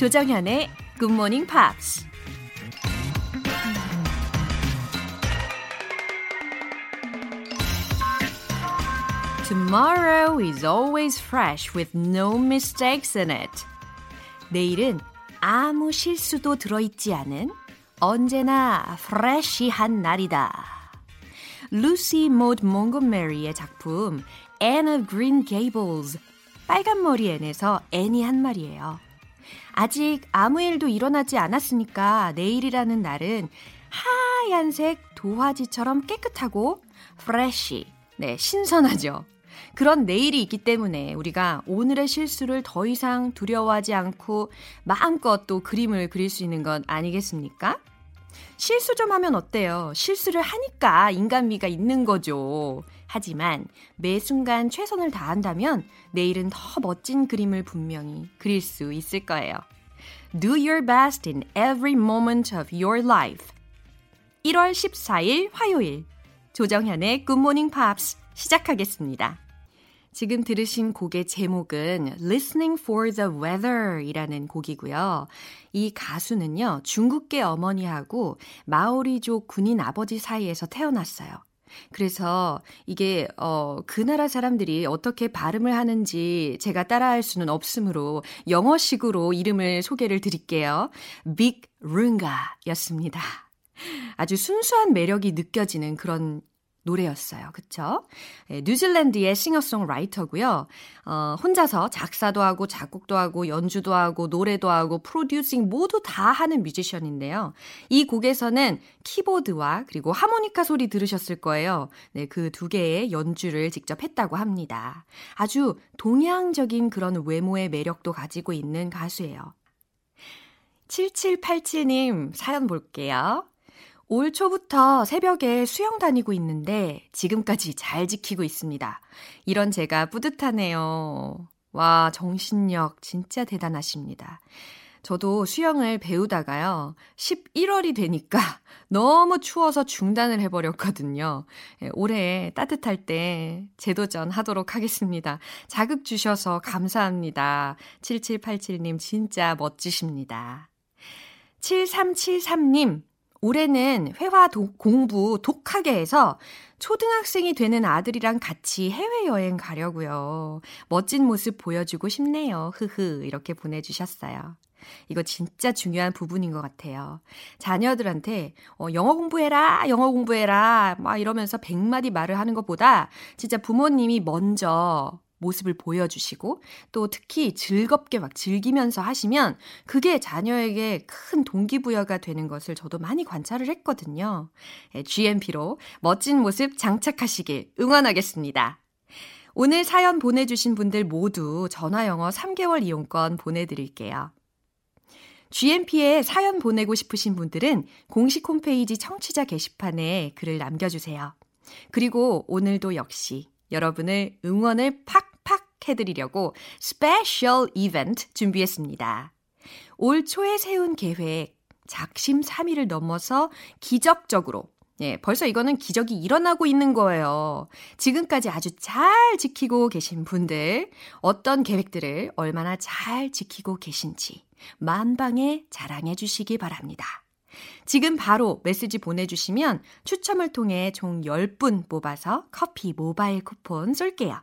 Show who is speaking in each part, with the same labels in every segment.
Speaker 1: 조정현의 Morning Pops. Tomorrow is always fresh with no mistakes in it. 내일은 아무 실수도 들어있지 않은 언제나 프레시한 날이다. 루시 모드 몽고메리의 작품 Anne of Green Gables 빨간 머리 앤에서 앤이 한 말이에요. 아직 아무 일도 일어나지 않았으니까 내일이라는 날은 하얀색 도화지처럼 깨끗하고 프레시, 네, 신선하죠. 그런 내일이 있기 때문에 우리가 오늘의 실수를 더 이상 두려워하지 않고 마음껏 또 그림을 그릴 수 있는 건 아니겠습니까? 실수 좀 하면 어때요? 실수를 하니까 인간미가 있는 거죠. 하지만 매 순간 최선을 다한다면 내일은 더 멋진 그림을 분명히 그릴 수 있을 거예요. Do your best in every moment of your life. 1월 14일 화요일 조정현의 Good Morning Pops 시작하겠습니다. 지금 들으신 곡의 제목은 Listening for the Weather 이라는 곡이고요. 이 가수는요, 중국계 어머니하고 마오리족 군인 아버지 사이에서 태어났어요. 그래서 이게 어, 그 나라 사람들이 어떻게 발음을 하는지 제가 따라할 수는 없으므로 영어식으로 이름을 소개를 드릴게요. 빅 룬가였습니다. 아주 순수한 매력이 느껴지는 그런 노래였어요. 그쵸? 네, 뉴질랜드의 싱어송라이터고요. 어, 혼자서 작사도 하고 작곡도 하고 연주도 하고 노래도 하고 프로듀싱 모두 다 하는 뮤지션인데요. 이 곡에서는 키보드와 그리고 하모니카 소리 들으셨을 거예요. 네, 그 두 개의 연주를 직접 했다고 합니다. 아주 동양적인 그런 외모의 매력도 가지고 있는 가수예요. 7787님 사연 볼게요. 올 초부터 새벽에 수영 다니고 있는데 지금까지 잘 지키고 있습니다. 이런 제가 뿌듯하네요. 와, 정신력 진짜 대단하십니다. 저도 수영을 배우다가요, 11월이 되니까 너무 추워서 중단을 해버렸거든요. 예, 올해 따뜻할 때 재도전 하도록 하겠습니다. 자극 주셔서 감사합니다. 7787님 진짜 멋지십니다. 7373님, 올해는 회화 도, 공부 독하게 해서 초등학생이 되는 아들이랑 같이 해외여행 가려고요. 멋진 모습 보여주고 싶네요. 흐흐. 이렇게 보내주셨어요. 이거 진짜 중요한 부분인 것 같아요. 자녀들한테 어, 영어 공부해라, 영어 공부해라, 막 이러면서 백마디 말을 하는 것보다 진짜 부모님이 먼저 모습을 보여주시고 또 특히 즐겁게 막 즐기면서 하시면 그게 자녀에게 큰 동기부여가 되는 것을 저도 많이 관찰을 했거든요. GMP로 멋진 모습 장착하시길 응원하겠습니다. 오늘 사연 보내주신 분들 모두 전화영어 3개월 이용권 보내드릴게요. GMP에 사연 보내고 싶으신 분들은 공식 홈페이지 청취자 게시판에 글을 남겨주세요. 그리고 오늘도 역시 여러분을 응원을 팍 해드리려고 special 이벤트 준비했습니다. 올 초에 세운 계획, 작심 3일을 넘어서 기적적으로 예, 벌써 이거는 기적이 일어나고 있는 거예요. 지금까지 아주 잘 지키고 계신 분들, 어떤 계획들을 얼마나 잘 지키고 계신지 만방에 자랑해 주시기 바랍니다. 지금 바로 메시지 보내주시면 추첨을 통해 총 10분 뽑아서 커피 모바일 쿠폰 쏠게요.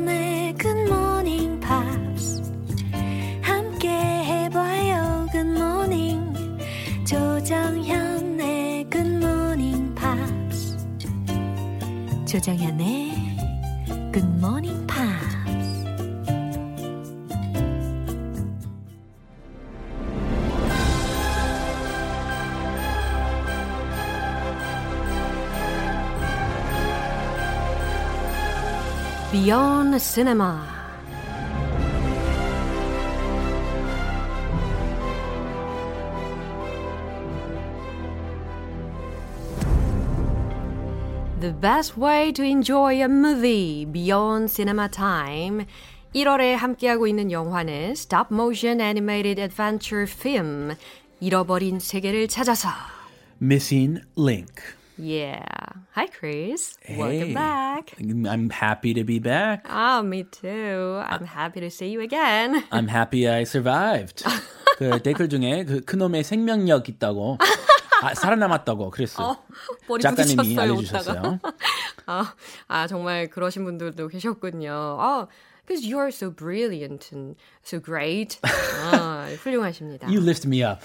Speaker 1: 조정현의 Good Morning Pops. b e The best way to enjoy a movie beyond cinema time. 1월에 함께하고 있는 영화는 Stop Motion Animated Adventure Film. 잃어버린 세계를 찾아서.
Speaker 2: Missing Link.
Speaker 1: Yeah. Hi, Chris.
Speaker 2: Hey.
Speaker 1: Welcome back.
Speaker 2: I'm happy to be back.
Speaker 1: Ah, me too. I'm happy to see you again.
Speaker 2: I'm happy I survived. 그 댓글 중에 그 그놈의 생명력 있다고 아, 살아남았다고 그랬어요.
Speaker 1: 어, 머리
Speaker 2: 작가님이
Speaker 1: 부딪혔어요,
Speaker 2: 알려주셨어요.
Speaker 1: 아, 아, 정말 그러신 분들도 계셨군요. 아, because you are so brilliant and so great. 아, 훌륭하십니다.
Speaker 2: You lift me up.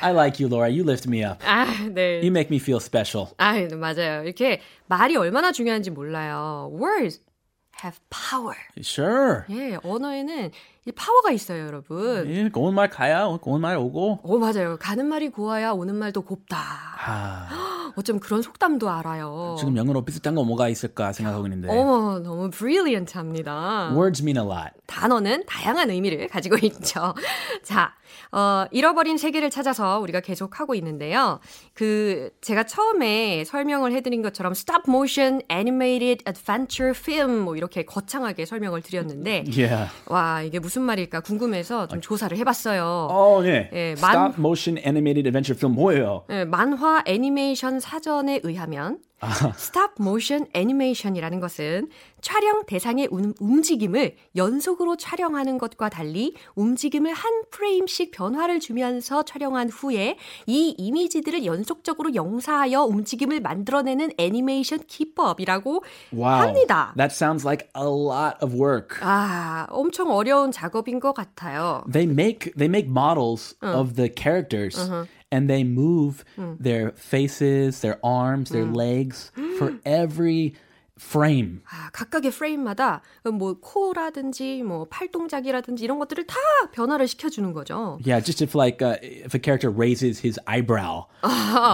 Speaker 2: I like you, Laura. You lift me up.
Speaker 1: 아, 네.
Speaker 2: You make me feel special.
Speaker 1: 아, 네, 맞아요. 이렇게 말이 얼마나 중요한지 몰라요. Words have power.
Speaker 2: Sure.
Speaker 1: 예, 언어에는 이 파워가 있어요, 여러분.
Speaker 2: 예, 고운 말 가야 고운 말 오고.
Speaker 1: 오, 맞아요. 가는 말이 고와야 오는 말도 곱다.
Speaker 2: 아,
Speaker 1: 어쩜 그런 속담도 알아요.
Speaker 2: 지금 영어로 비슷한 거 뭐가 있을까 생각하고 있는데.
Speaker 1: 어머, 너무 brilliant합니다.
Speaker 2: Words mean a lot.
Speaker 1: 단어는 다양한 의미를 가지고 있죠. 자, 어, 잃어버린 세계를 찾아서 우리가 계속 하고 있는데요. 그, 제가 처음에 설명을 해드린 것처럼 stop motion animated adventure film 뭐 이렇게 거창하게 설명을 드렸는데,
Speaker 2: Yeah.
Speaker 1: 와, 이게 무슨 말일까 궁금해서 좀 조사를 해봤어요.
Speaker 2: 어, 네.
Speaker 1: 예, 만-
Speaker 2: Stop motion animated adventure film 뭐예요?
Speaker 1: 예, 만화 애니메이션 사전에 의하면 stop motion 애니메이션이라는 것은 촬영 대상의 움- 움직임을 연속으로 촬영하는 것과 달리 움직임을 한 프레임씩 변화를 주면서 촬영한 후에 이 이미지들을 연속적으로 영사하여 움직임을 만들어내는 애니메이션 기법이라고
Speaker 2: Wow.
Speaker 1: 합니다.
Speaker 2: That sounds like a lot of work.
Speaker 1: 아, 엄청 어려운 작업인 것 같아요.
Speaker 2: they make they make models of the characters and they move hmm. their faces, their arms, their hmm. legs for every frame.
Speaker 1: 아, 각각의 프레임마다 뭐 코라든지 뭐 팔동작이라든지 이런 것들을 다 변화를 시켜 주는 거죠.
Speaker 2: Yeah, just if like uh, if a character raises his eyebrow,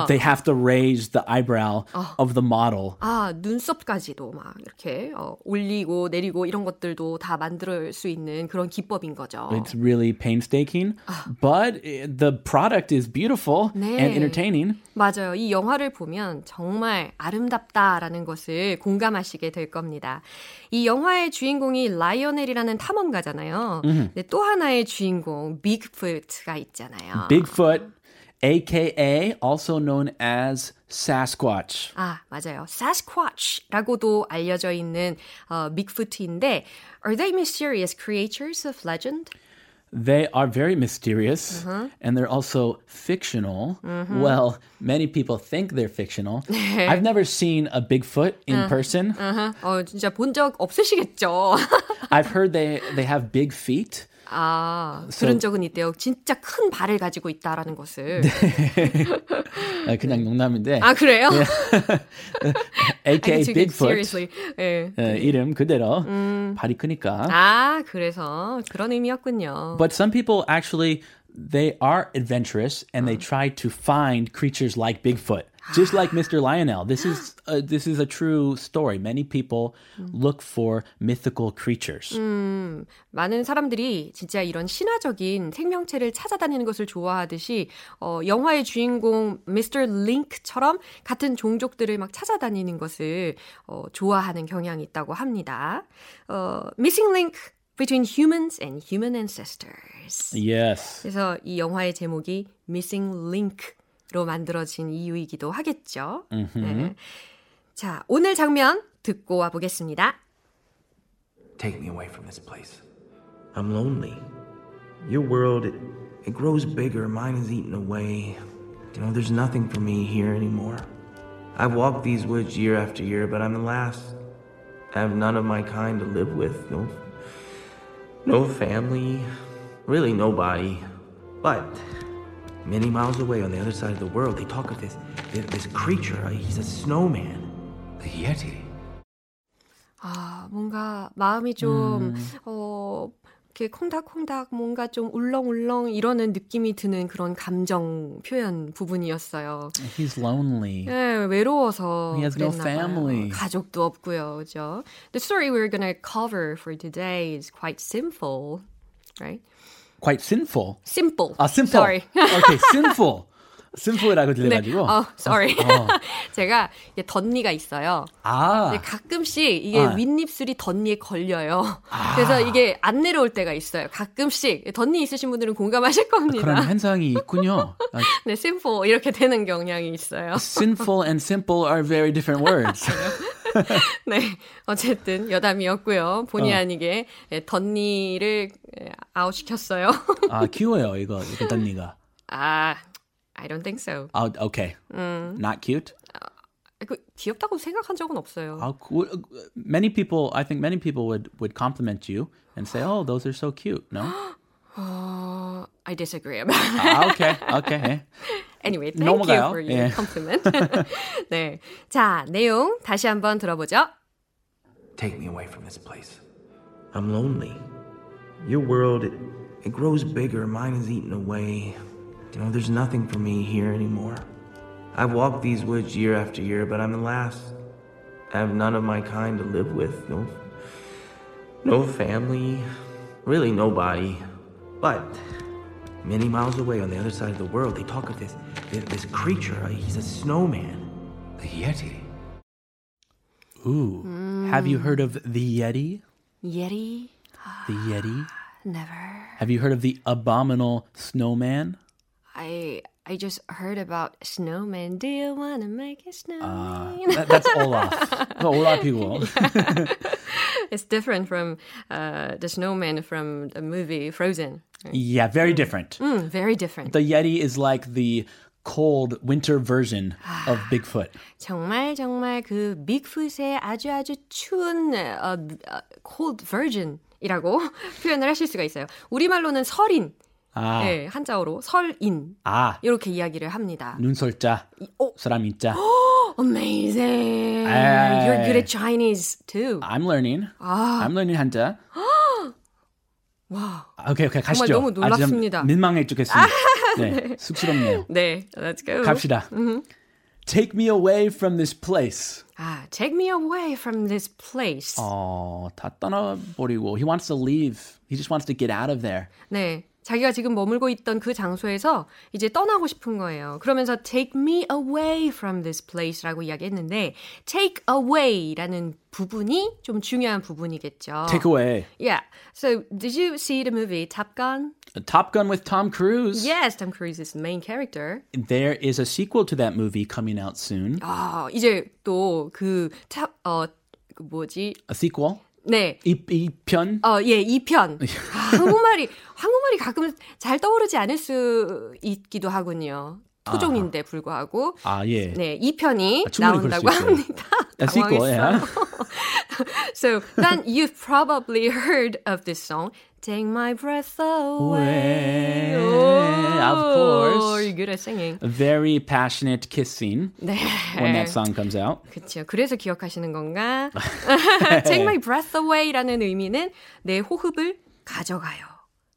Speaker 2: they have to raise the eyebrow of the model.
Speaker 1: 아, 눈썹까지도 막 이렇게 어, 올리고 내리고 이런 것들도 다 만들 수 있는 그런 기법인 거죠.
Speaker 2: It's really painstaking, but uh, the product is beautiful and
Speaker 1: 네.
Speaker 2: entertaining.
Speaker 1: 맞아요. 이 영화를 보면 정말 아름답다라는 것을 공감 하시게 될 겁니다. 이 영화의 주인공이 라이오넬이라는 탐험가잖아요. 근데 또 하나의 주인공 빅푸트가 있잖아요.
Speaker 2: Bigfoot, aka also known as Sasquatch.
Speaker 1: 아, 맞아요. Sasquatch라고도 알려져 있는 어, 빅푸트인데 Are they mysterious creatures of legend?
Speaker 2: They are very mysterious and they're also fictional. Well, many people think they're fictional. I've never seen a Bigfoot in person.
Speaker 1: 어, 진짜 본 적 없으시겠죠?
Speaker 2: I've heard they, they have big feet.
Speaker 1: 아, 들은 적은 있대요. 진짜 큰 발을 가지고 있다라는 것을.
Speaker 2: 아, 그냥 농담인데.
Speaker 1: 아, 그래요? I
Speaker 2: aka Bigfoot.
Speaker 1: 예.
Speaker 2: 어, 이름 그대로 발이 크니까.
Speaker 1: 아, 그래서 그런 의미였군요.
Speaker 2: But some people actually they are adventurous and they try to find creatures like Bigfoot. Just like Mr. Lionel. This is a, this is a true story. Many people look for mythical creatures.
Speaker 1: 많은 사람들이 진짜 이런 신화적인 생명체를 찾아다니는 것을 좋아하듯이 어, 영화의 주인공 미스터 링크처럼 같은 종족들을 막 찾아다니는 것을 어, 좋아하는 경향이 있다고 합니다. 어, Missing Link between humans and human ancestors.
Speaker 2: Yes.
Speaker 1: 그래서 이 영화의 제목이 Missing Link로 만들어진 이유이기도 하겠죠. 네. 자, 오늘 장면 듣고 와 보겠습니다.
Speaker 3: Take me away from this place. I'm lonely. Your world, it, it grows bigger. Mine is eaten away. You know, there's nothing for me here anymore. I've walked these woods year after year, but I'm the last. I have none of my kind to live with. No, no family. Really, nobody. But many miles away on the other side of the world, they talk of this this, this creature. Uh, He's a snowman. The Yeti.
Speaker 1: 아, 뭔가 마음이 좀, 어, 이렇게 콩닥콩닥 뭔가 좀 울렁울렁 이러는 느낌이 드는 그런 감정 표현 부분이었어요.
Speaker 2: He's lonely.
Speaker 1: 네, 외로워서
Speaker 2: He has no family.
Speaker 1: 가족도 없고요, 그죠? The story we're gonna cover for today is quite simple, right?
Speaker 2: Quite sinful.
Speaker 1: Simple.
Speaker 2: Ah, sinful.
Speaker 1: Sorry.
Speaker 2: okay, sinful. 심플이라고 들려가지고.
Speaker 1: 어, sorry. 제가 이게 덧니가 있어요.
Speaker 2: 아,
Speaker 1: 가끔씩 이게
Speaker 2: 아.
Speaker 1: 윗입술이 덧니에 걸려요. 그래서 이게 안 내려올 때가 있어요. 가끔씩 덧니 있으신 분들은 공감하실 겁니다.
Speaker 2: 그런 현상이 있군요. 아,
Speaker 1: 네, 심플 이렇게 되는 경향이 있어요.
Speaker 2: sinful and simple are very different words.
Speaker 1: 네, 어쨌든 여담이었고요. 본의
Speaker 2: 어.
Speaker 1: 아니게 예, 덧니를 예, 아웃시켰어요.
Speaker 2: 아, 귀여워요, 이거, 이거 덧니가.
Speaker 1: 아, I don't think so.
Speaker 2: 아, okay. Not cute?
Speaker 1: 그 귀엽다고 생각한 적은 없어요.
Speaker 2: How cool. Many people, I think many people would, would compliment you and say, oh, those are so cute, no?
Speaker 1: 어, I disagree about that.
Speaker 2: 아, okay, okay.
Speaker 1: Anyway, thank
Speaker 2: 넘어가요.
Speaker 1: you for your
Speaker 2: 예.
Speaker 1: compliment. 네, 자 내용 다시 한번 들어보죠.
Speaker 3: Take me away from this place. I'm lonely. Your world, it, it grows bigger. Mine is eaten away. You know, there's nothing for me here anymore. I've walked these woods year after year, but I'm the last. I have none of my kind to live with. No, no family. Really, nobody. But many miles away on the other side of the world, they talk of this, this, this creature. He's a snowman. The Yeti.
Speaker 2: Ooh. Have you heard of the Yeti?
Speaker 1: Yeti?
Speaker 2: The Yeti?
Speaker 1: Ah, never.
Speaker 2: Have you heard of the abominable snowman?
Speaker 1: I I just heard about snowman. Do you wanna make a snowman?
Speaker 2: That- that's Olaf. 그 올라피고.
Speaker 1: it's different from uh, the snowman from the movie Frozen.
Speaker 2: Yeah, very different.
Speaker 1: Mm, very different.
Speaker 2: The Yeti is like the cold winter version of Bigfoot.
Speaker 1: 정말 정말 그 빅풋의 아주 아주 추운 어, 어, cold version이라고 표현을 하실 수가 있어요. 우리말로는 설인,
Speaker 2: 아,
Speaker 1: 네, 한자어로 설인
Speaker 2: 아,
Speaker 1: 이렇게 이야기를 합니다.
Speaker 2: 눈설자,
Speaker 1: 어,
Speaker 2: 사람 인자.
Speaker 1: amazing.
Speaker 2: 에이.
Speaker 1: You're good at Chinese too.
Speaker 2: I'm learning.
Speaker 1: 아,
Speaker 2: I'm learning 한자.
Speaker 1: 와.
Speaker 2: 아, 오케이, 오케이, 가시죠.
Speaker 1: 너무
Speaker 2: 아, 좀
Speaker 1: 놀랍습니다.
Speaker 2: 민망해 죽겠습니다. 네, 쑥스럽네요.
Speaker 1: 네, let's go.
Speaker 2: 갑시다. Take me away from this place.
Speaker 1: 아, take me away from this place.
Speaker 2: 어, 다 떠나버리고. He wants to leave. He just wants to get out of there.
Speaker 1: 네. 자기가 지금 머물고 있던 그 장소에서 이제 떠나고 싶은 거예요. 그러면서 take me away from this place라고 이야기했는데 take away라는 부분이 좀 중요한 부분이겠죠.
Speaker 2: Take away.
Speaker 1: Yeah. So, did you see the movie Top Gun?
Speaker 2: Top Gun with Tom Cruise.
Speaker 1: Yes, Tom Cruise is the main character.
Speaker 2: There is a sequel to that movie coming out soon.
Speaker 1: 아, 이제 또그 탑, 어, 그 뭐지?
Speaker 2: A sequel.
Speaker 1: 네.
Speaker 2: 이, 이 편.
Speaker 1: 어, 예, 2편. 아, 한국말이, 한국말이 가끔 잘 떠오르지 않을 수 있기도 하군요. 토종인데 불구하고.
Speaker 2: 아, 예.
Speaker 1: 네, 2편이
Speaker 2: 아,
Speaker 1: 나온다고. 합니다.
Speaker 2: A sequel, yeah.
Speaker 1: so, then you've probably heard of this song, Take My Breath Away.
Speaker 2: Way. Of course.
Speaker 1: Oh, you're good at singing.
Speaker 2: A very passionate kiss scene
Speaker 1: 네.
Speaker 2: when that song comes out.
Speaker 1: 그렇죠. 그래서 기억하시는 건가? Take my breath away라는 의미는 내 호흡을 가져가요.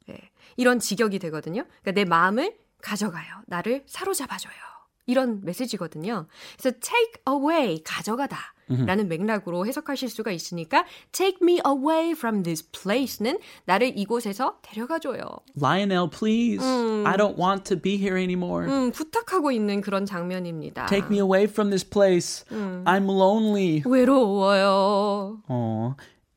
Speaker 1: 네. 이런 직역이 되거든요. 그러니까 내 마음을 가져가요. 나를 사로잡아줘요. 이런 메시지거든요. 그래서 take away 가져가다. 라는 맥락으로 해석하실 수가 있으니까 take me away from this place는 나를 이곳에서 데려가 줘요.
Speaker 2: Lionel, please. I don't want to be here anymore.
Speaker 1: 음, 부탁하고 있는 그런 장면입니다.
Speaker 2: Take me away from this place. I'm lonely.
Speaker 1: 외로워요.
Speaker 2: Aw.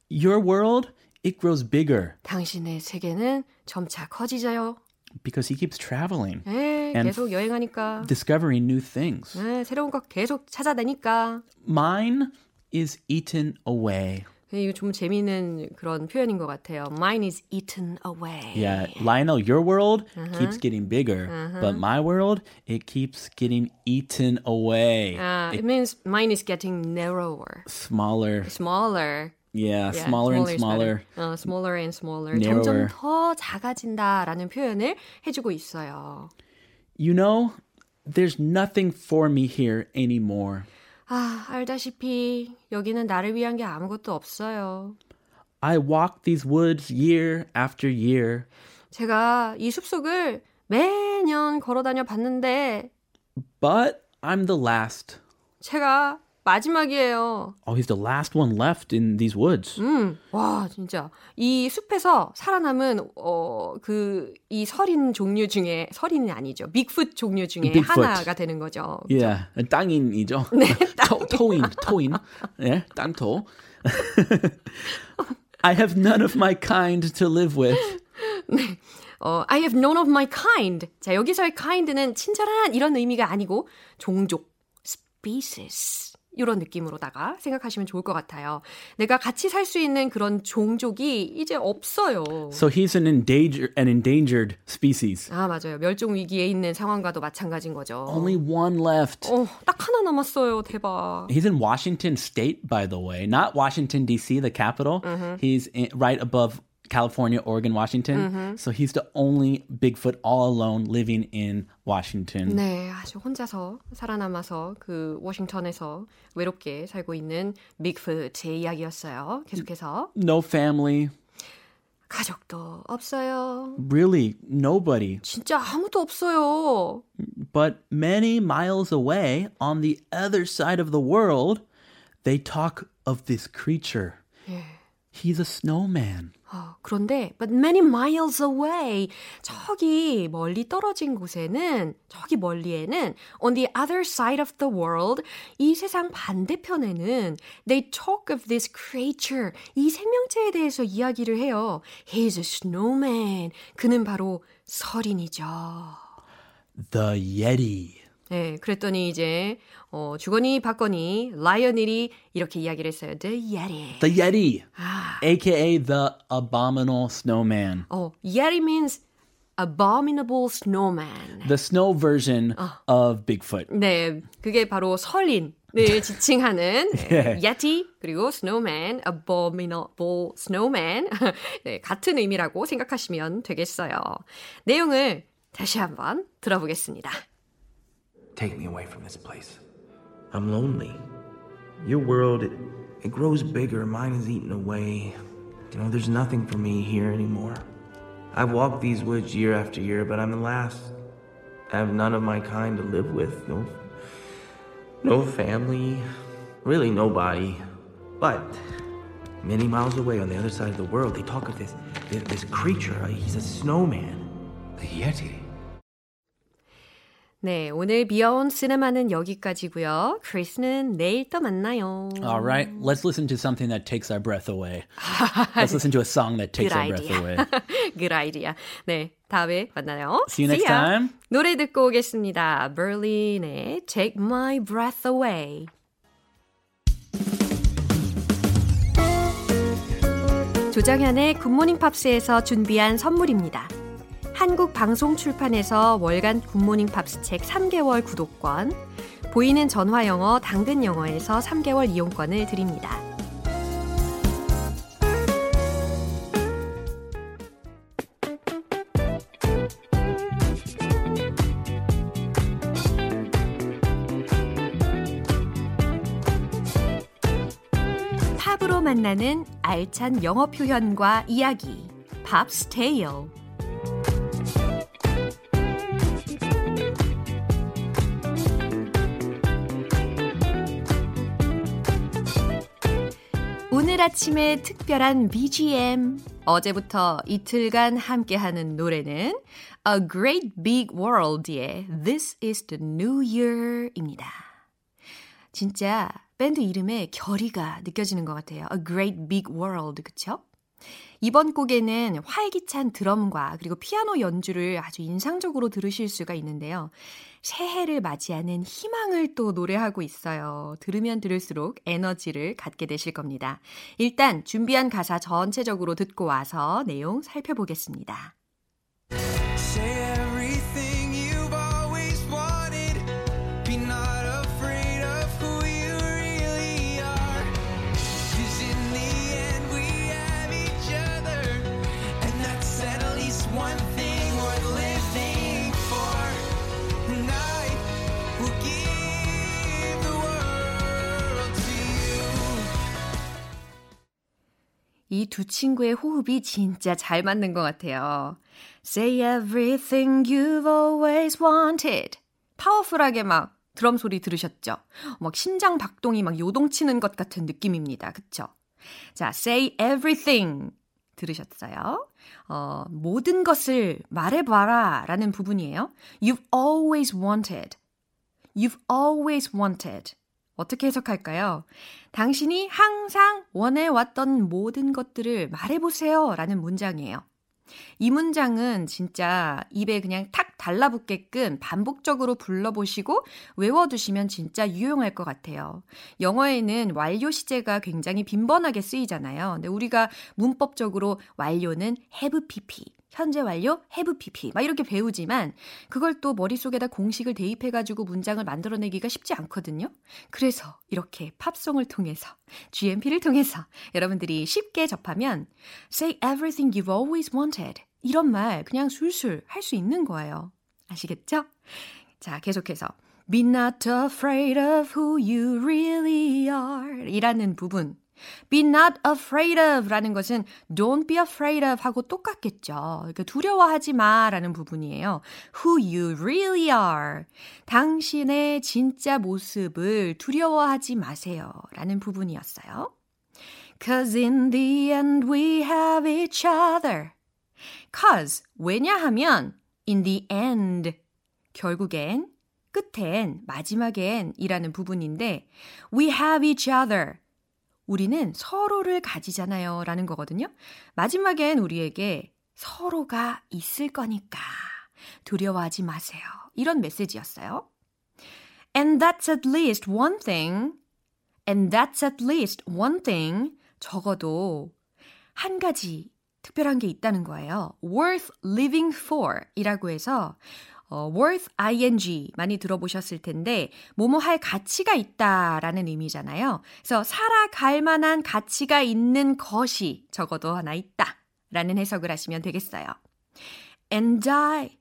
Speaker 2: Your world, it grows bigger
Speaker 1: 당신의 세계는 점차 커지자요.
Speaker 2: because he keeps traveling,
Speaker 1: 네,
Speaker 2: And
Speaker 1: 계속 여행하니까.
Speaker 2: discovering new things.
Speaker 1: 네, 새로운 거 계속 찾아다니까.
Speaker 2: Mine is eaten away.
Speaker 1: 네, 이거 좀 재미있는 그런 표현인 것 같아요. Mine is eaten away.
Speaker 2: Yeah, Lionel, your world keeps getting bigger, but my world, it keeps getting eaten away.
Speaker 1: Uh, it means mine is getting narrower,
Speaker 2: Smaller.
Speaker 1: smaller.
Speaker 2: Yeah,
Speaker 1: Yeah,
Speaker 2: smaller and
Speaker 1: is
Speaker 2: smaller.
Speaker 1: 어, smaller and smaller.
Speaker 2: Narrower.
Speaker 1: 점점 더 작아진다라는 표현을 해주고 있어요.
Speaker 2: You know, there's nothing for me here anymore.
Speaker 1: 아, 알다시피 여기는 나를 위한 게 아무것도 없어요.
Speaker 2: I walk these woods year after year,
Speaker 1: 제가 이 숲속을 매년 걸어 다녀 봤는데
Speaker 2: but I'm the last.
Speaker 1: 제가 마지막이에요.
Speaker 2: Oh, he's the last one left in these woods.
Speaker 1: 음, 와, 진짜. 이 숲에서 살아남은, 어, 그, 이 서린 종류 중에, 서린이 아니죠. 빅풋 종류 중에
Speaker 2: Bigfoot.
Speaker 1: 하나가 되는 거죠.
Speaker 2: Yeah, 땅인이죠.
Speaker 1: 네,
Speaker 2: 토, 토인, 토인. 예, 땅토. I have none of my kind to live with.
Speaker 1: 어, I have none of my kind. 자, 여기서의 kind는 친절한 이런 의미가 아니고 종족, species. 이런 느낌으로다가 생각하시면 좋을 것 같아요. 내가 같이 살 수 있는 그런 종족이 이제 없어요.
Speaker 2: So he's an endangered, an endangered species.
Speaker 1: 아, 맞아요. 멸종 위기에 있는 상황과도 마찬가지인 거죠.
Speaker 2: Only one left.
Speaker 1: 어, 딱 하나 남았어요. 대박.
Speaker 2: He's in Washington State, by the way, not Washington D.C., the capital. He's in, right above California, Oregon, Washington. So he's the only Bigfoot all alone living in Washington.
Speaker 1: 네, 아주 혼자서 살아남아서 그 워싱턴에서 외롭게 살고 있는 빅풋의 이야기였어요. 계속해서
Speaker 2: No family,
Speaker 1: 가족도 없어요.
Speaker 2: really nobody.
Speaker 1: 진짜 아무도 없어요.
Speaker 2: But many miles away, on the other side of the world, they talk of this creature. He's a snowman.
Speaker 1: 어, 그런데 but many miles away 저기 멀리 떨어진 곳에는 저기 멀리에는 on the other side of the world 이 세상 반대편에는 they talk of this creature 이 생명체에 대해서 이야기를 해요. He's a snowman. 그는 바로 설인이죠.
Speaker 2: The Yeti.
Speaker 1: 네, 그랬더니 이제 어, 주거니 받거니 라이언일이 이렇게 이야기를 했어요. The Yeti.
Speaker 2: The Yeti,
Speaker 1: 아,
Speaker 2: aka the abominable snowman.
Speaker 1: 어, Yeti means abominable snowman.
Speaker 2: The snow version of Bigfoot.
Speaker 1: 네, 그게 바로 설린을 지칭하는 네, Yeti 그리고 snowman, abominable snowman 네, 같은 의미라고 생각하시면 되겠어요. 내용을 다시 한번 들어보겠습니다.
Speaker 3: Take me away from this place. I'm lonely. Your world, it, it grows bigger. Mine is eaten away. You know, there's nothing for me here anymore. I've walked these woods year after year, but I'm the last. I have none of my kind to live with. No, no family. Really nobody. But many miles away on the other side of the world, they talk of this, this, this creature. He's a snowman. The Yeti.
Speaker 1: 네, 오늘 비어온 시네마는 여기까지고요. 크리스는 내일 또 만나요.
Speaker 2: All right, let's listen to something that takes our breath away. let's listen to a song that takes our breath away.
Speaker 1: Good idea. 네, 다음에 만나요.
Speaker 2: See you next
Speaker 1: ya.
Speaker 2: time.
Speaker 1: 노래 듣고 오겠습니다. Berlin의 Take My Breath Away. 조정현의 굿모닝 팝스에서 준비한 선물입니다. 한국 방송 출판에서 월간 굿모닝 팝스 책 3개월 구독권, 보이는 전화 영어 당근 영어에서 3개월 이용권을 드립니다. 팝으로 만나는 알찬 영어 표현과 이야기. 팝스 테일. 오 아침의 특별한 BGM. 어제부터 이틀간 함께하는 노래는 A Great Big World의 This is the New Year입니다. 진짜 밴드 이름에 결의가 느껴지는 것 같아요. A Great Big World, 그쵸? 이번 곡에는 활기찬 드럼과 그리고 피아노 연주를 아주 인상적으로 들으실 수가 있는데요. 새해를 맞이하는 희망을 또 노래하고 있어요. 들으면 들을수록 에너지를 갖게 되실 겁니다. 일단 준비한 가사 전체적으로 듣고 와서 내용 살펴보겠습니다. 이 두 친구의 호흡이 진짜 잘 맞는 것 같아요. Say everything you've always wanted. 파워풀하게 막 드럼 소리 들으셨죠? 막 심장 박동이 막 요동치는 것 같은 느낌입니다. 그쵸? 자, say everything. 들으셨어요? 어, 모든 것을 말해봐라 라는 부분이에요. You've always wanted. You've always wanted. 어떻게 해석할까요? 당신이 항상 원해왔던 모든 것들을 말해보세요 라는 문장이에요. 이 문장은 진짜 입에 그냥 탁 달라붙게끔 반복적으로 불러보시고 외워두시면 진짜 유용할 것 같아요. 영어에는 완료 시제가 굉장히 빈번하게 쓰이잖아요. 근데 우리가 문법적으로 완료는 have pp, 현재 완료, have pp 막 이렇게 배우지만 그걸 또 머릿속에다 공식을 대입해 가지고 문장을 만들어내기가 쉽지 않거든요. 그래서 이렇게 팝송을 통해서 GMP를 통해서 여러분들이 쉽게 접하면 say everything you've always wanted 이런 말 그냥 술술 할 수 있는 거예요. 아시겠죠? 자, 계속해서 Be not afraid of who you really are 이라는 부분 Be not afraid of 라는 것은 don't be afraid of 하고 똑같겠죠. 그러니까 두려워하지 마 라는 부분이에요. Who you really are. 당신의 진짜 모습을 두려워하지 마세요 라는 부분이었어요. Cause in the end we have each other. Cause 왜냐하면 in the end 결국엔 끝엔 마지막엔 이라는 부분인데 we have each other 우리는 서로를 가지잖아요. 라는 거거든요. 마지막엔 우리에게 서로가 있을 거니까 두려워하지 마세요. 이런 메시지였어요. And that's at least one thing. And that's at least one thing. 적어도 한 가지 특별한 게 있다는 거예요. worth living for 이라고 해서 어, worth ing 많이 들어보셨을 텐데 뭐뭐 할 가치가 있다라는 의미잖아요. 그래서 살아갈 만한 가치가 있는 것이 적어도 하나 있다라는 해석을 하시면 되겠어요. And I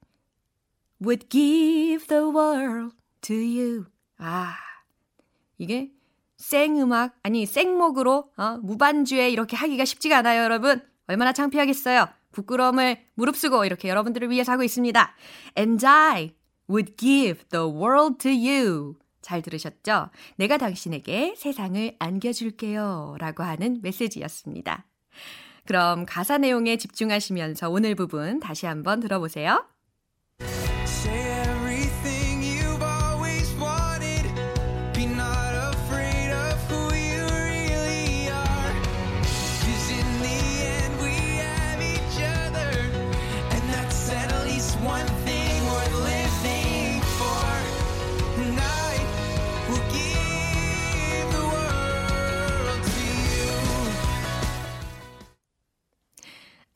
Speaker 1: would give the world to you. 아, 이게 생음악 아니 생목으로 어, 무반주에 이렇게 하기가 쉽지가 않아요, 여러분. 얼마나 창피하겠어요. 부끄러움을 무릅쓰고 이렇게 여러분들을 위해서 하고 있습니다. And I would give the world to you. 잘 들으셨죠? 내가 당신에게 세상을 안겨줄게요. 라고 하는 메시지였습니다. 그럼 가사 내용에 집중하시면서 오늘 부분 다시 한번 들어보세요.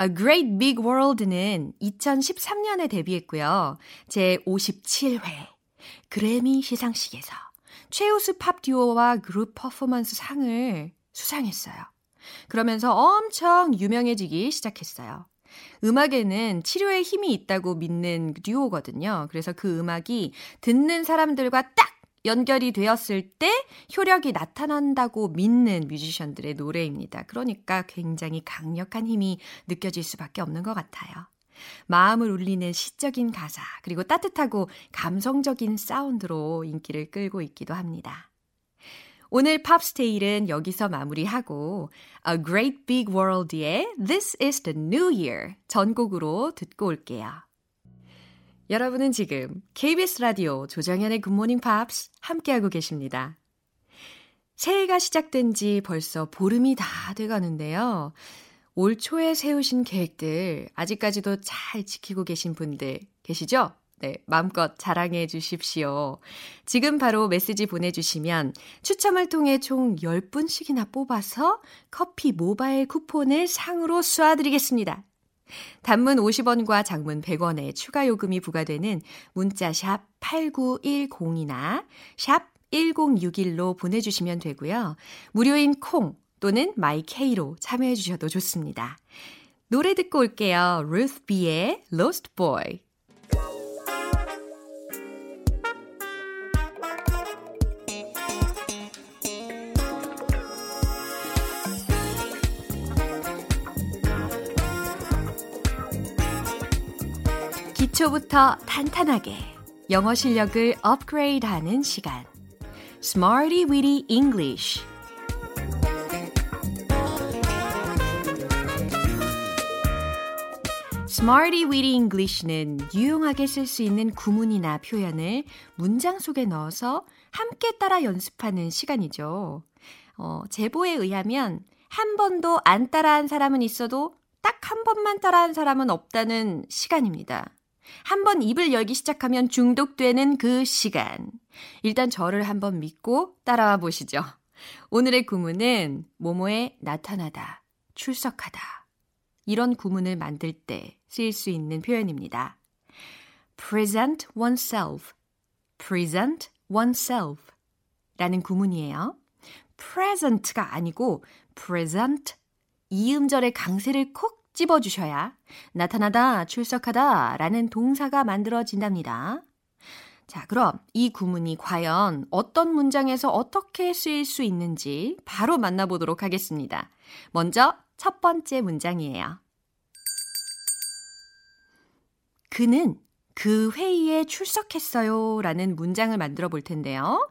Speaker 1: A Great Big World는 2013년에 데뷔했고요. 제 57회 그래미 시상식에서 최우수 팝 듀오와 그룹 퍼포먼스 상을 수상했어요. 그러면서 엄청 유명해지기 시작했어요. 음악에는 치료의 힘이 있다고 믿는 듀오거든요. 그래서 그 음악이 듣는 사람들과 딱 연결이 되었을 때 효력이 나타난다고 믿는 뮤지션들의 노래입니다. 그러니까 굉장히 강력한 힘이 느껴질 수밖에 없는 것 같아요. 마음을 울리는 시적인 가사, 그리고 따뜻하고 감성적인 사운드로 인기를 끌고 있기도 합니다. 오늘 팝스테일은 여기서 마무리하고 A Great Big World의 This is the New Year 전곡으로 듣고 올게요. 여러분은 지금 KBS 라디오 조정현의 굿모닝 팝스 함께하고 계십니다. 새해가 시작된 지 벌써 보름이 다 돼가는데요. 올 초에 세우신 계획들 아직까지도 잘 지키고 계신 분들 계시죠? 네, 마음껏 자랑해 주십시오. 지금 바로 메시지 보내주시면 추첨을 통해 총 10분씩이나 뽑아서 커피 모바일 쿠폰을 상으로 쏴드리겠습니다. 단문 50원과 장문 100원의 추가 요금이 부과되는 문자 샵 8910이나 샵 1061로 보내주시면 되고요. 무료인 콩 또는 마이케이로 참여해 주셔도 좋습니다. 노래 듣고 올게요. Ruth B의 Lost Boy. 기초부터 탄탄하게 영어 실력을 업그레이드하는 시간. Smarty Weedy English. Smarty Weedy English는 유용하게 쓸 수 있는 구문이나 표현을 문장 속에 넣어서 함께 따라 연습하는 시간이죠. 어, 제보에 의하면 한 번도 안 따라한 사람은 있어도 딱 한 번만 따라한 사람은 없다는 시간입니다. 한번 입을 열기 시작하면 중독되는 그 시간. 일단 저를 한번 믿고 따라와 보시죠. 오늘의 구문은 모모에 나타나다, 출석하다. 이런 구문을 만들 때 쓰일 수 있는 표현입니다. present oneself, present oneself 라는 구문이에요. present가 아니고 present 이음절의 강세를 콕 집어주셔야 나타나다, 출석하다 라는 동사가 만들어진답니다. 자, 그럼 이 구문이 과연 어떤 문장에서 어떻게 쓰일 수 있는지 바로 만나보도록 하겠습니다. 먼저 첫 번째 문장이에요. 그는 그 회의에 출석했어요 라는 문장을 만들어 볼 텐데요.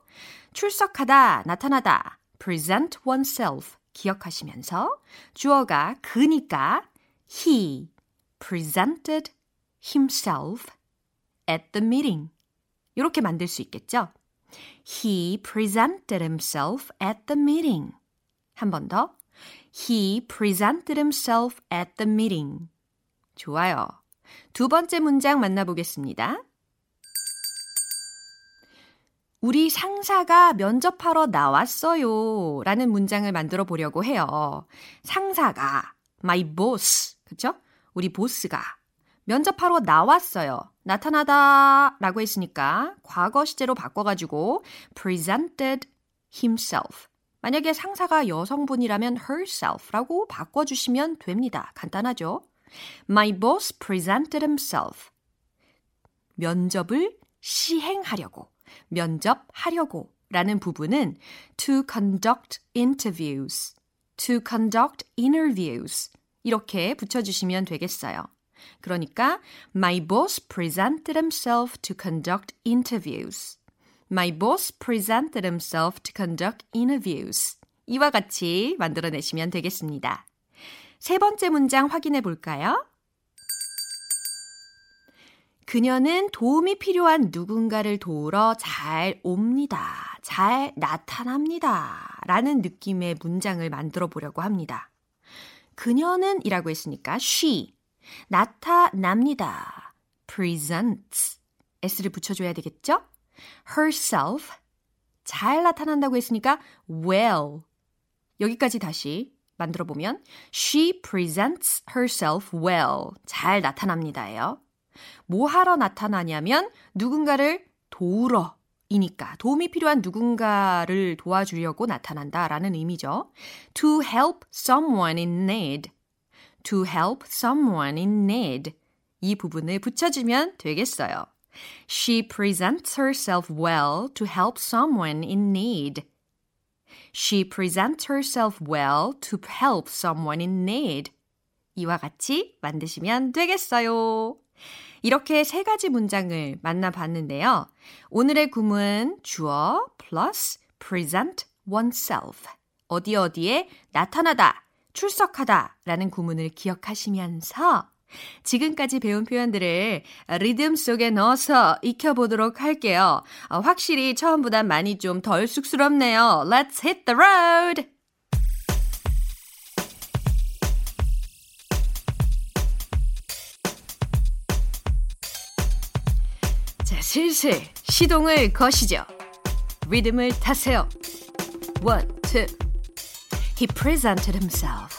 Speaker 1: 출석하다, 나타나다, present oneself 기억하시면서 주어가 그니까 he presented himself at the meeting. 이렇게 만들 수 있겠죠? He presented himself at the meeting. 한 번 더. He presented himself at the meeting. 좋아요. 두 번째 문장 만나보겠습니다. 우리 상사가 면접하러 나왔어요. 라는 문장을 만들어 보려고 해요. 상사가, my boss. 그쵸? 우리 보스가 면접하러 나왔어요. 나타나다 라고 했으니까 과거 시제로 바꿔가지고 presented himself. 만약에 상사가 여성분이라면 herself 라고 바꿔주시면 됩니다. 간단하죠? My boss presented himself. 면접을 시행하려고, 면접하려고 라는 부분은 to conduct interviews, to conduct interviews 이렇게 붙여주시면 되겠어요. 그러니까 My boss presented himself to conduct interviews. My boss presented himself to conduct interviews. 이와 같이 만들어내시면 되겠습니다. 세 번째 문장 확인해 볼까요? 그녀는 도움이 필요한 누군가를 도우러 잘 옵니다. 잘 나타납니다. 라는 느낌의 문장을 만들어 보려고 합니다. 그녀는 이라고 했으니까 she. 나타납니다. presents. s를 붙여줘야 되겠죠? herself. 잘 나타난다고 했으니까 well. 여기까지 다시 만들어 보면 she presents herself well. 잘 나타납니다예요. 뭐 하러 나타나냐면 누군가를 도우러 이니까 도움이 필요한 누군가를 도와주려고 나타난다라는 의미죠. To help someone in need. To help someone in need. 이 부분을 붙여주면 되겠어요. She presents herself well to help someone in need. She presents herself well to help someone in need. 이와 같이 만드시면 되겠어요. 이렇게 세 가지 문장을 만나봤는데요. 오늘의 구문 주어 plus present oneself. 어디 어디에 나타나다, 출석하다 라는 구문을 기억하시면서 지금까지 배운 표현들을 리듬 속에 넣어서 익혀보도록 할게요. 확실히 처음보다 많이 좀 덜 쑥스럽네요. Let's hit the road! 슬슬 시동을 거시죠. 리듬을 타세요. One, two. He presented himself.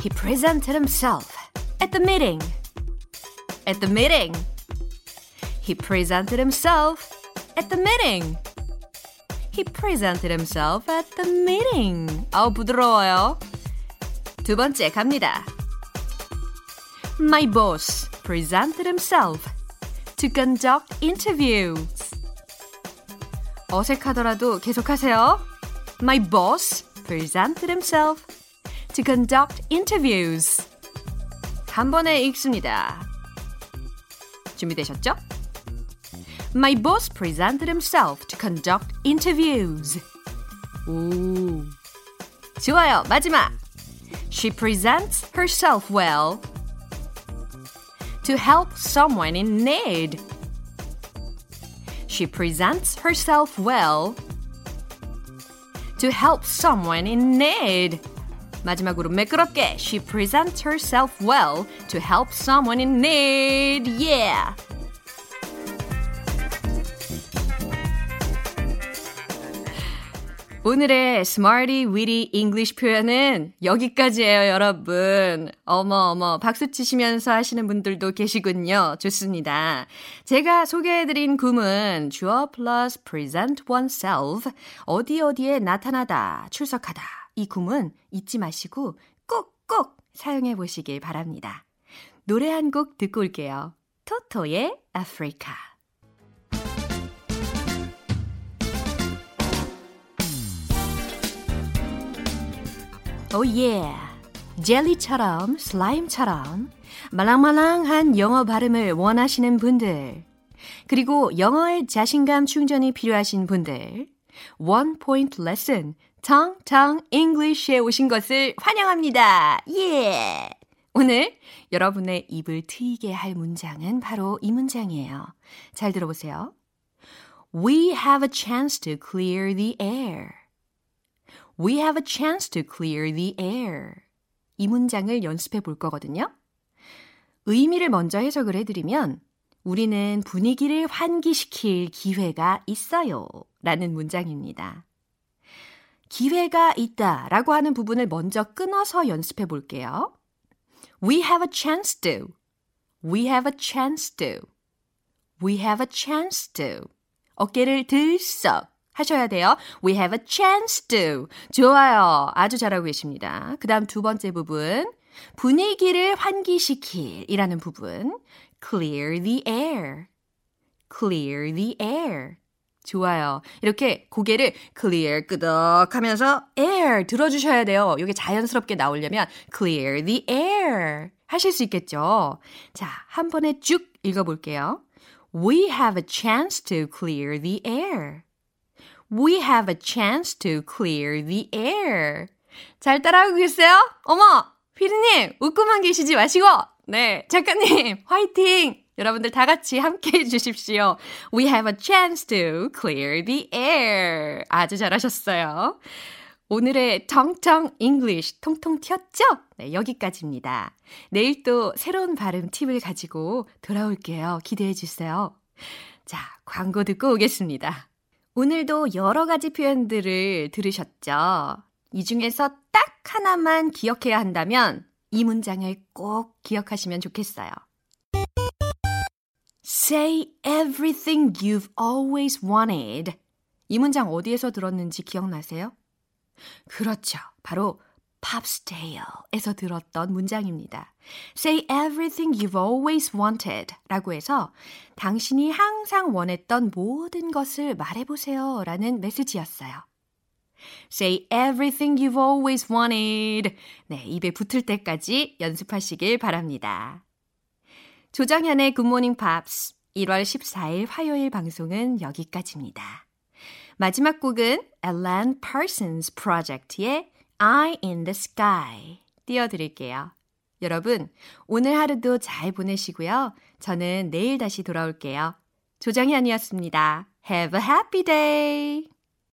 Speaker 1: He presented himself at the meeting. At the meeting. He presented himself at the meeting. He presented himself at the meeting. 아우, 부드러워요. 두 번째 갑니다. My boss presented himself to conduct interviews. 어색하더라도 계속하세요. My boss presented himself to conduct interviews. 한 번에 읽습니다. 준비되셨죠? My boss presented himself to conduct interviews. 오. 좋아요. 마지막. She presents herself well to help someone in need. She presents herself well to help someone in need. 마지막으로 매끄럽게 She presents herself well to help someone in need. Yeah. 오늘의 Smarty Weedy English 표현은 여기까지예요, 여러분. 어머, 어머, 박수 치시면서 하시는 분들도 계시군요. 좋습니다. 제가 소개해드린 구문, 주어 plus present oneself, 어디 어디에 나타나다, 출석하다. 이 구문 잊지 마시고 꼭꼭 사용해 보시길 바랍니다. 노래 한 곡 듣고 올게요. 토토의 아프리카. 오 예. 젤리처럼 슬라임처럼 말랑말랑한 영어 발음을 원하시는 분들 그리고 영어의 자신감 충전이 필요하신 분들 원 포인트 레슨 텅텅 잉글리쉬에 오신 것을 환영합니다. 예. 오늘 여러분의 입을 트이게 할 문장은 바로 이 문장이에요. 잘 들어보세요. We have a chance to clear the air. We have a chance to clear the air. 이 문장을 연습해 볼 거거든요. 의미를 먼저 해석을 해드리면, 우리는 분위기를 환기시킬 기회가 있어요. 라는 문장입니다. 기회가 있다 라고 하는 부분을 먼저 끊어서 연습해 볼게요. We have a chance to. We have a chance to. We have a chance to. 어깨를 들썩 하셔야 돼요. We have a chance to. 좋아요. 아주 잘하고 계십니다. 그 다음 두 번째 부분. 분위기를 환기시킬 이라는 부분. Clear the air. Clear the air. 좋아요. 이렇게 고개를 clear 끄덕 하면서 air 들어주셔야 돼요. 이게 자연스럽게 나오려면 clear the air 하실 수 있겠죠. 자, 한 번에 쭉 읽어볼게요. We have a chance to clear the air. We have a chance to clear the air. 잘 따라하고 계세요? 어머! 피디님, 웃고만 계시지 마시고! 네, 작가님, 화이팅! 여러분들 다 같이 함께 해주십시오. We have a chance to clear the air. 아주 잘하셨어요. 오늘의 텅텅 English 통통 튀었죠? 네, 여기까지입니다. 내일 또 새로운 발음 팁을 가지고 돌아올게요. 기대해 주세요. 자, 광고 듣고 오겠습니다. 오늘도 여러 가지 표현들을 들으셨죠? 이 중에서 딱 하나만 기억해야 한다면 이 문장을 꼭 기억하시면 좋겠어요. Say everything you've always wanted. 이 문장 어디에서 들었는지 기억나세요? 그렇죠. 바로 Pop's Tale에서 들었던 문장입니다. Say everything you've always wanted 라고 해서 당신이 항상 원했던 모든 것을 말해보세요 라는 메시지였어요. Say everything you've always wanted. 네, 입에 붙을 때까지 연습하시길 바랍니다. 조정현의 굿모닝 팝스 1월 14일 화요일 방송은 여기까지입니다. 마지막 곡은 Alan Parsons Project의 Eye in the Sky 띄워드릴게요. 여러분, 오늘 하루도 잘 보내시고요. 저는 내일 다시 돌아올게요. 조정현이었습니다. Have a happy day!